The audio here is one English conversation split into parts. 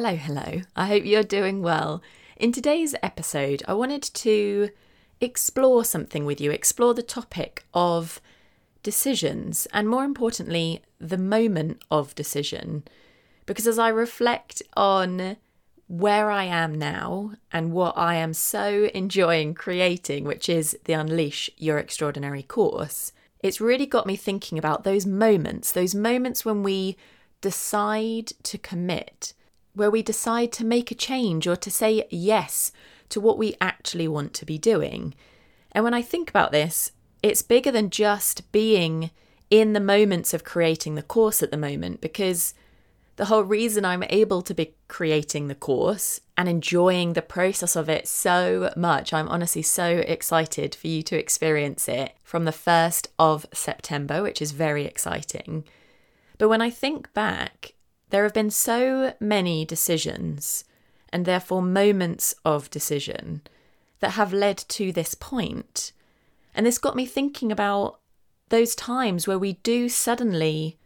Hello, hello. I hope you're doing well. In today's episode, I wanted to explore something with you, explore the topic of decisions, and more importantly, the moment of decision. Because as I reflect on where I am now and what I am so enjoying creating, which is the Unleash Your Extraordinary course, it's really got me thinking about those moments, those moments when we decide to commit, where we decide to make a change or to say yes to what we actually want to be doing. And when I think about this, it's bigger than just being in the moments of creating the course at the moment because the whole reason I'm able to be creating the course and enjoying the process of it so much, I'm honestly so excited for you to experience it from the 1st of September, which is very exciting. But when I think back, there have been so many decisions and therefore moments of decision that have led to this point. And this got me thinking about those times where we do suddenly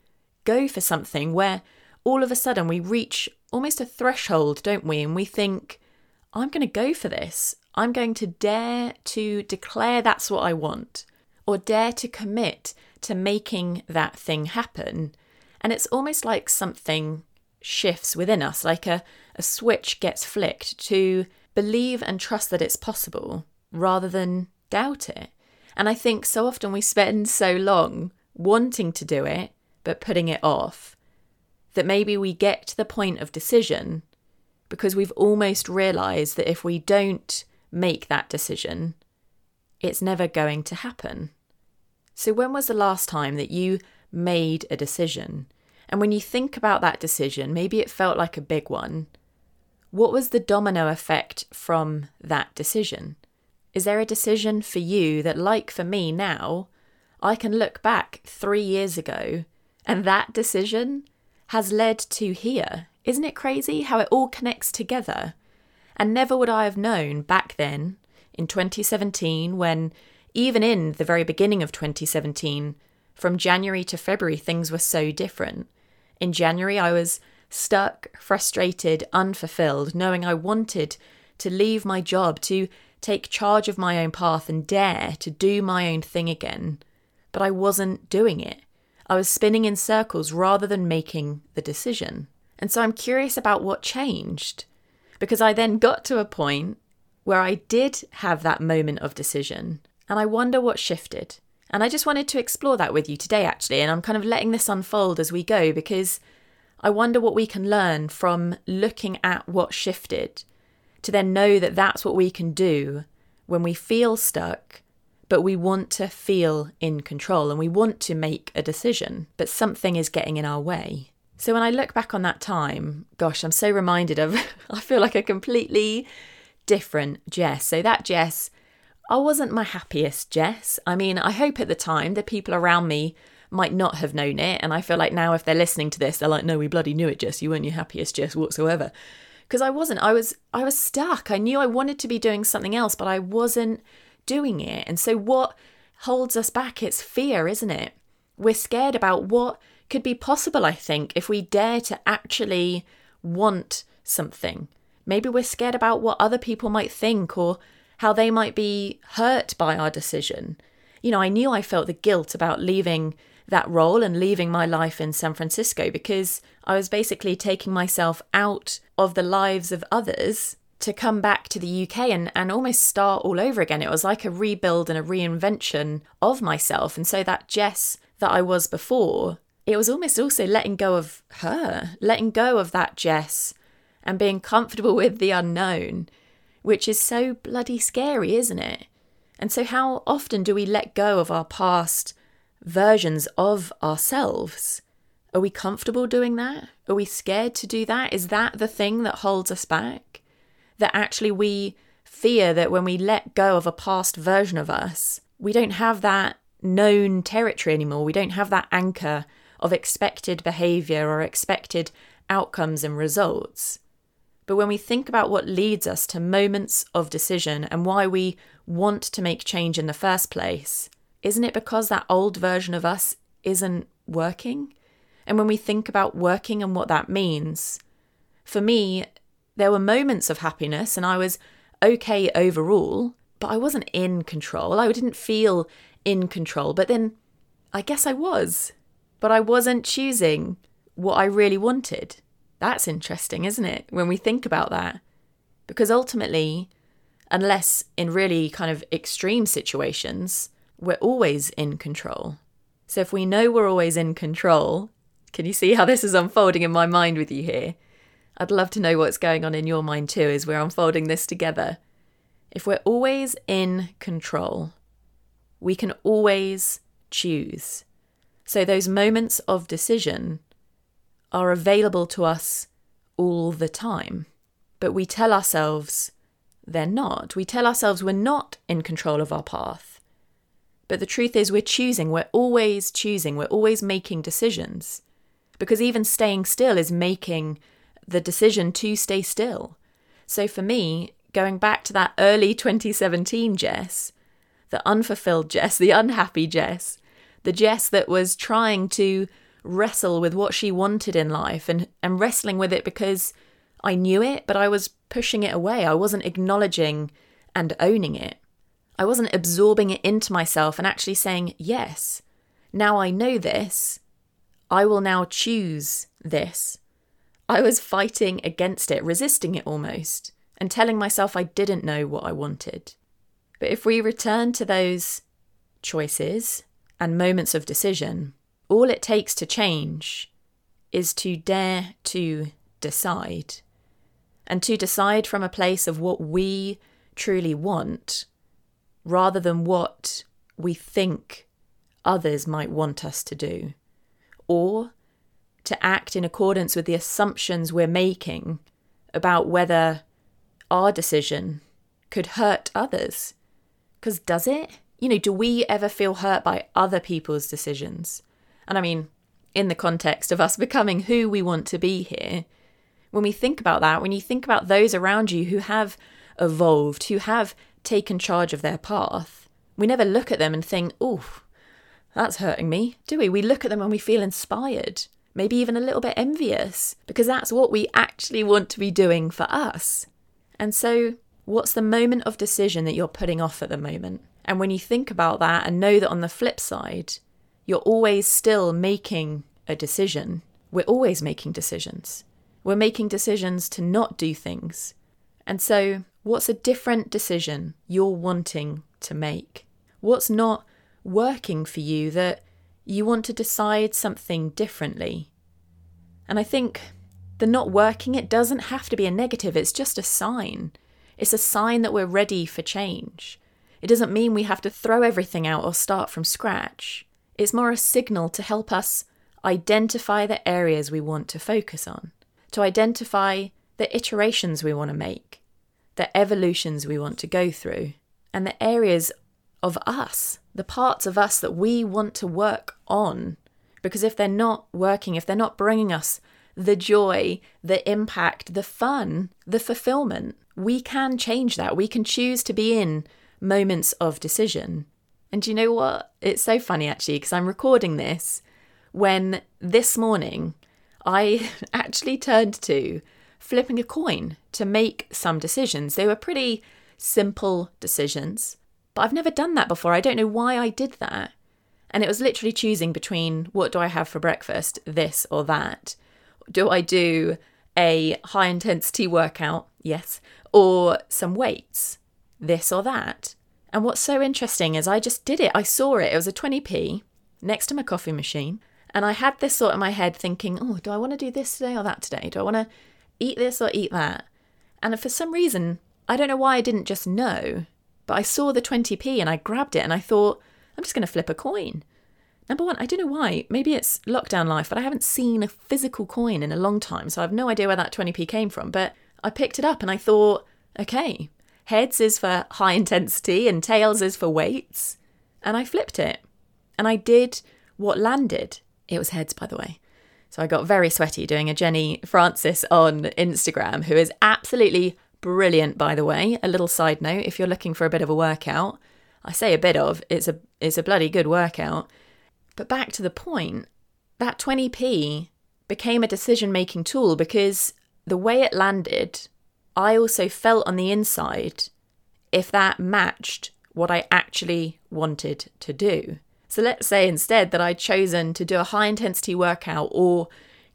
go for something where all of a sudden we reach almost a threshold, don't we? And we think, I'm going to go for this. I'm going to dare to declare that's what I want, or dare to commit to making that thing happen. And it's almost like something shifts within us, like a, a switch gets flicked to believe and trust that it's possible rather than doubt it. And I think so often we spend so long wanting to do it, but putting it off that maybe we get to the point of decision because we've almost realized that if we don't make that decision, it's never going to happen. So, when was the last time that you made a decision? And when you think about that decision, maybe it felt like a big one. What was the domino effect from that decision? Is there a decision for you that, like for me now, I can look back three years ago and that decision has led to here. Isn't it crazy how it all connects together? And never would I have known back then, in 2017, when even in the very beginning of 2017, from January to February, things were so different. In January, I was stuck, frustrated, unfulfilled, knowing I wanted to leave my job, to take charge of my own path and dare to do my own thing again. But I wasn't doing it. I was spinning in circles rather than making the decision. And so I'm curious about what changed. Because I then got to a point where I did have that moment of decision, and I wonder what shifted. And I just wanted to explore that with you today, actually. And I'm kind of letting this unfold as we go because I wonder what we can learn from looking at what shifted to then know that that's what we can do when we feel stuck but we want to feel in control and we want to make a decision, but something is getting in our way. So when I look back on that time, gosh, I'm so reminded of, I feel like a completely different Jess. So that Jess, I wasn't my happiest Jess. I mean, I hope at the time the people around me might not have known it. And I feel like now if they're listening to this, they're like, no, we bloody knew it, Jess. You weren't your happiest Jess whatsoever. Because I wasn't. I was I was stuck. I knew I wanted to be doing something else, but I wasn't doing it. And so, what holds us back? It's fear, isn't it? We're scared about what could be possible, I think, if we dare to actually want something. Maybe we're scared about what other people might think or how they might be hurt by our decision. You know, I knew I felt the guilt about leaving that role and leaving my life in San Francisco because I was basically taking myself out of the lives of others to come back to the UK and, and almost start all over again. It was like a rebuild and a reinvention of myself. And so that Jess that I was before, it was almost also letting go of her, letting go of that Jess and being comfortable with the unknown, which is so bloody scary, isn't it? And so, how often do we let go of our past versions of ourselves? Are we comfortable doing that? Are we scared to do that? Is that the thing that holds us back? that actually we fear that when we let go of a past version of us, we don't have that known territory anymore. We don't have that anchor of expected behavior or expected outcomes and results. But when we think about what leads us to moments of decision and why we want to make change in the first place, isn't it because that old version of us isn't working? And when we think about working and what that means, For me, there were moments of happiness and I was okay overall, but I wasn't in control. I didn't feel in control, but then I guess I was. But I wasn't choosing what I really wanted. That's interesting, isn't it? When we think about that. Because ultimately, unless in really kind of extreme situations, we're always in control. So if we know we're always in control, can you see how this is unfolding in my mind with you here? I'd love to know what's going on in your mind too as we're unfolding this together. If we're always in control, we can always choose. So those moments of decision are available to us all the time. But we tell ourselves they're not. We tell ourselves we're not in control of our path. But the truth is, we're choosing. We're always choosing. We're always making decisions. Because even staying still is making the decision to stay still. So for me, going back to that early 2017 Jess, the unfulfilled Jess, the unhappy Jess, the Jess that was trying to wrestle with what she wanted in life and, and wrestling with it because I knew it, but I was pushing it away. I wasn't acknowledging and owning it. I wasn't absorbing it into myself and actually saying, yes, now I know this. I will now choose this. I was fighting against it, resisting it almost, and telling myself I didn't know what I wanted. But if we return to those choices and moments of decision, all it takes to change is to dare to decide. And to decide from a place of what we truly want rather than what we think others might want us to do. Or to act in accordance with the assumptions we're making about whether our decision could hurt others. Because does it? You know, do we ever feel hurt by other people's decisions? And I mean, in the context of us becoming who we want to be here, when we think about that, when you think about those around you who have evolved, who have taken charge of their path, we never look at them and think, oh, that's hurting me, do we? We look at them and we feel inspired, maybe even a little bit envious, because that's what we actually want to be doing for us. And so, what's the moment of decision that you're putting off at the moment? And when you think about that and know that on the flip side, you're always still making a decision. We're always making decisions. We're making decisions to not do things. And so, what's a different decision you're wanting to make? What's not working for you that you want to decide something differently? And I think the not working, it doesn't have to be a negative, it's just a sign. It's a sign that we're ready for change. It doesn't mean we have to throw everything out or start from scratch. It's more a signal to help us identify the areas we want to focus on, to identify the iterations we want to make, the evolutions we want to go through, and the areas of us, the parts of us that we want to work on. Because if they're not working, if they're not bringing us the joy, the impact, the fun, the fulfillment, we can change that. We can choose to be in moments of decision and you know what? It's so funny actually, because I'm recording this when this morning I actually turned to flipping a coin to make some decisions. They were pretty simple decisions, but I've never done that before. I don't know why I did that. And it was literally choosing between what do I have for breakfast, this or that. Do I do a high intensity workout? Yes. Or some weights? This or that. And what's so interesting is I just did it. I saw it. It was a 20p next to my coffee machine. And I had this thought in my head thinking, oh, do I want to do this today or that today? Do I want to eat this or eat that? And for some reason, I don't know why I didn't just know, but I saw the 20p and I grabbed it and I thought, I'm just going to flip a coin. Number one, I don't know why. Maybe it's lockdown life, but I haven't seen a physical coin in a long time. So I have no idea where that 20p came from. But I picked it up and I thought, okay, Heads is for high intensity and tails is for weights. And I flipped it. And I did what landed. It was heads, by the way. So I got very sweaty doing a Jenny Francis on Instagram, who is absolutely brilliant, by the way. A little side note if you're looking for a bit of a workout, I say a bit of, it's a, it's a bloody good workout. But back to the point, that 20p became a decision making tool because the way it landed, I also felt on the inside if that matched what I actually wanted to do. So let's say instead that I'd chosen to do a high intensity workout or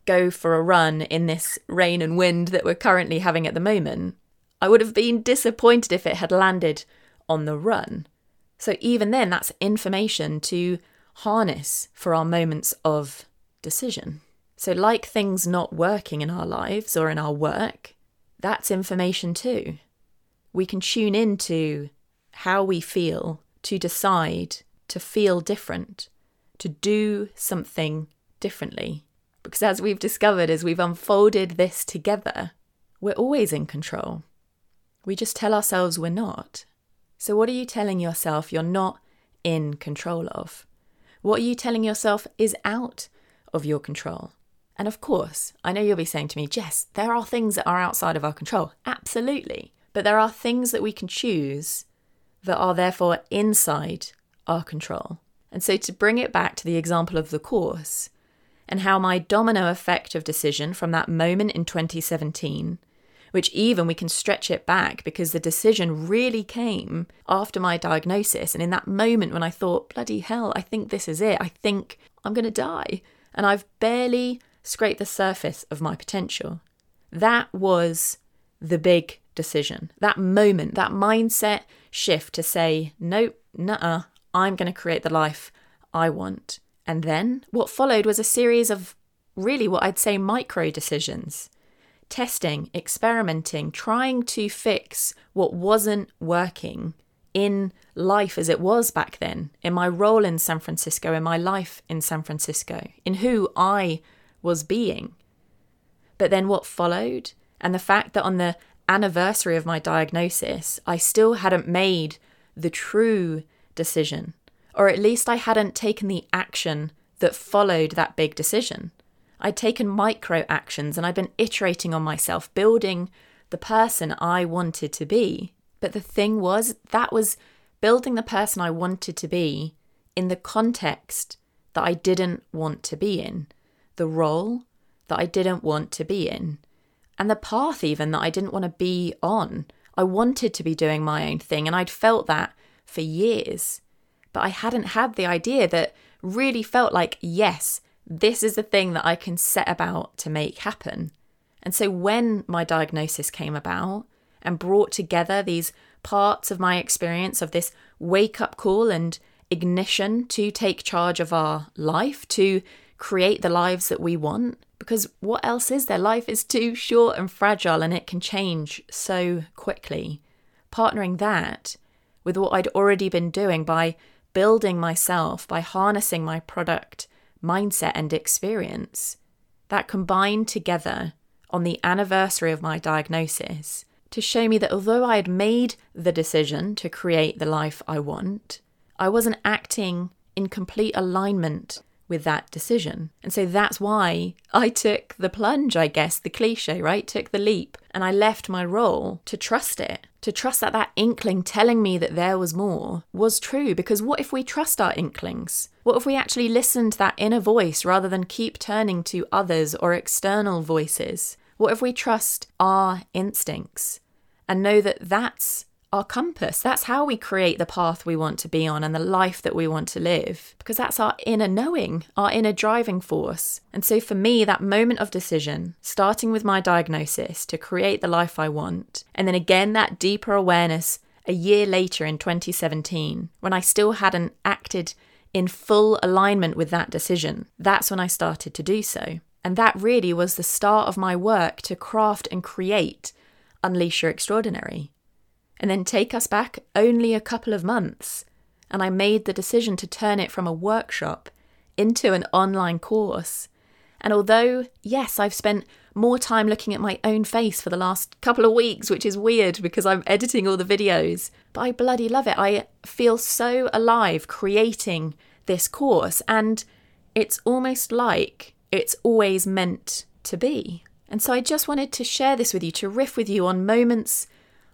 go for a run in this rain and wind that we're currently having at the moment. I would have been disappointed if it had landed on the run. So even then, that's information to harness for our moments of decision. So, like things not working in our lives or in our work, that's information too. We can tune into how we feel to decide to feel different, to do something differently. Because as we've discovered, as we've unfolded this together, we're always in control. We just tell ourselves we're not. So, what are you telling yourself you're not in control of? What are you telling yourself is out of your control? And of course, I know you'll be saying to me, Jess, there are things that are outside of our control. Absolutely. But there are things that we can choose that are therefore inside our control. And so, to bring it back to the example of the course and how my domino effect of decision from that moment in 2017, which even we can stretch it back because the decision really came after my diagnosis. And in that moment when I thought, bloody hell, I think this is it, I think I'm going to die. And I've barely scraped the surface of my potential. That was the big decision. That moment, that mindset shift to say, nope, nah, I'm going to create the life I want. And then what followed was a series of really what I'd say micro decisions testing, experimenting, trying to fix what wasn't working in life as it was back then, in my role in San Francisco, in my life in San Francisco, in who I was being. But then what followed, and the fact that on the anniversary of my diagnosis, I still hadn't made the true decision, or at least I hadn't taken the action that followed that big decision. I'd taken micro actions and I'd been iterating on myself, building the person I wanted to be. But the thing was, that was building the person I wanted to be in the context that I didn't want to be in, the role that I didn't want to be in, and the path even that I didn't want to be on. I wanted to be doing my own thing, and I'd felt that for years. But I hadn't had the idea that really felt like, yes, this is the thing that I can set about to make happen. And so when my diagnosis came about and brought together these parts of my experience of this wake up call and ignition to take charge of our life, to create the lives that we want, because what else is there? Life is too short and fragile and it can change so quickly. Partnering that with what I'd already been doing by building myself, by harnessing my product mindset and experience, that combined together on the anniversary of my diagnosis to show me that although I had made the decision to create the life I want, I wasn't acting in complete alignment with that decision. And so that's why I took the plunge, I guess, the cliche, right? Took the leap and I left my role to trust it, to trust that that inkling telling me that there was more was true. Because what if we trust our inklings? What if we actually listen to that inner voice rather than keep turning to others or external voices? What if we trust our instincts and know that that's our compass. That's how we create the path we want to be on and the life that we want to live, because that's our inner knowing, our inner driving force. And so for me, that moment of decision, starting with my diagnosis to create the life I want, and then again that deeper awareness a year later in 2017, when I still hadn't acted in full alignment with that decision, that's when I started to do so. And that really was the start of my work to craft and create Unleash Your Extraordinary and then take us back only a couple of months. And I made the decision to turn it from a workshop into an online course. And although, yes, I've spent more time looking at my own face for the last couple of weeks, which is weird because I'm editing all the videos, but I bloody love it. I feel so alive creating this course, and it's almost like it's always meant to be. And so I just wanted to share this with you, to riff with you on moments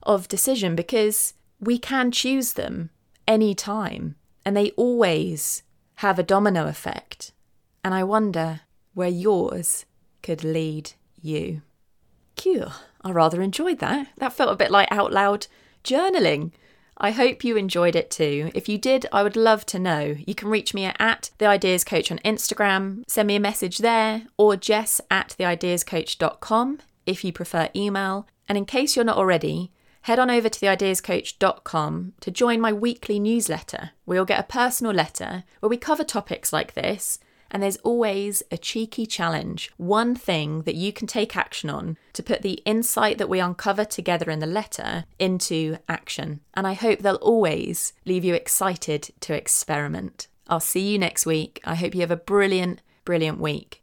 of decision because we can choose them any time and they always have a domino effect. And I wonder where yours could lead you. Phew, I rather enjoyed that. That felt a bit like out loud journaling. I hope you enjoyed it too. If you did, I would love to know. You can reach me at The Ideas Coach on Instagram, send me a message there, or jess at theideascoach.com if you prefer email. And in case you're not already, head on over to theideascoach.com to join my weekly newsletter, where you'll get a personal letter where we cover topics like this and there's always a cheeky challenge, one thing that you can take action on to put the insight that we uncover together in the letter into action. And I hope they'll always leave you excited to experiment. I'll see you next week. I hope you have a brilliant, brilliant week.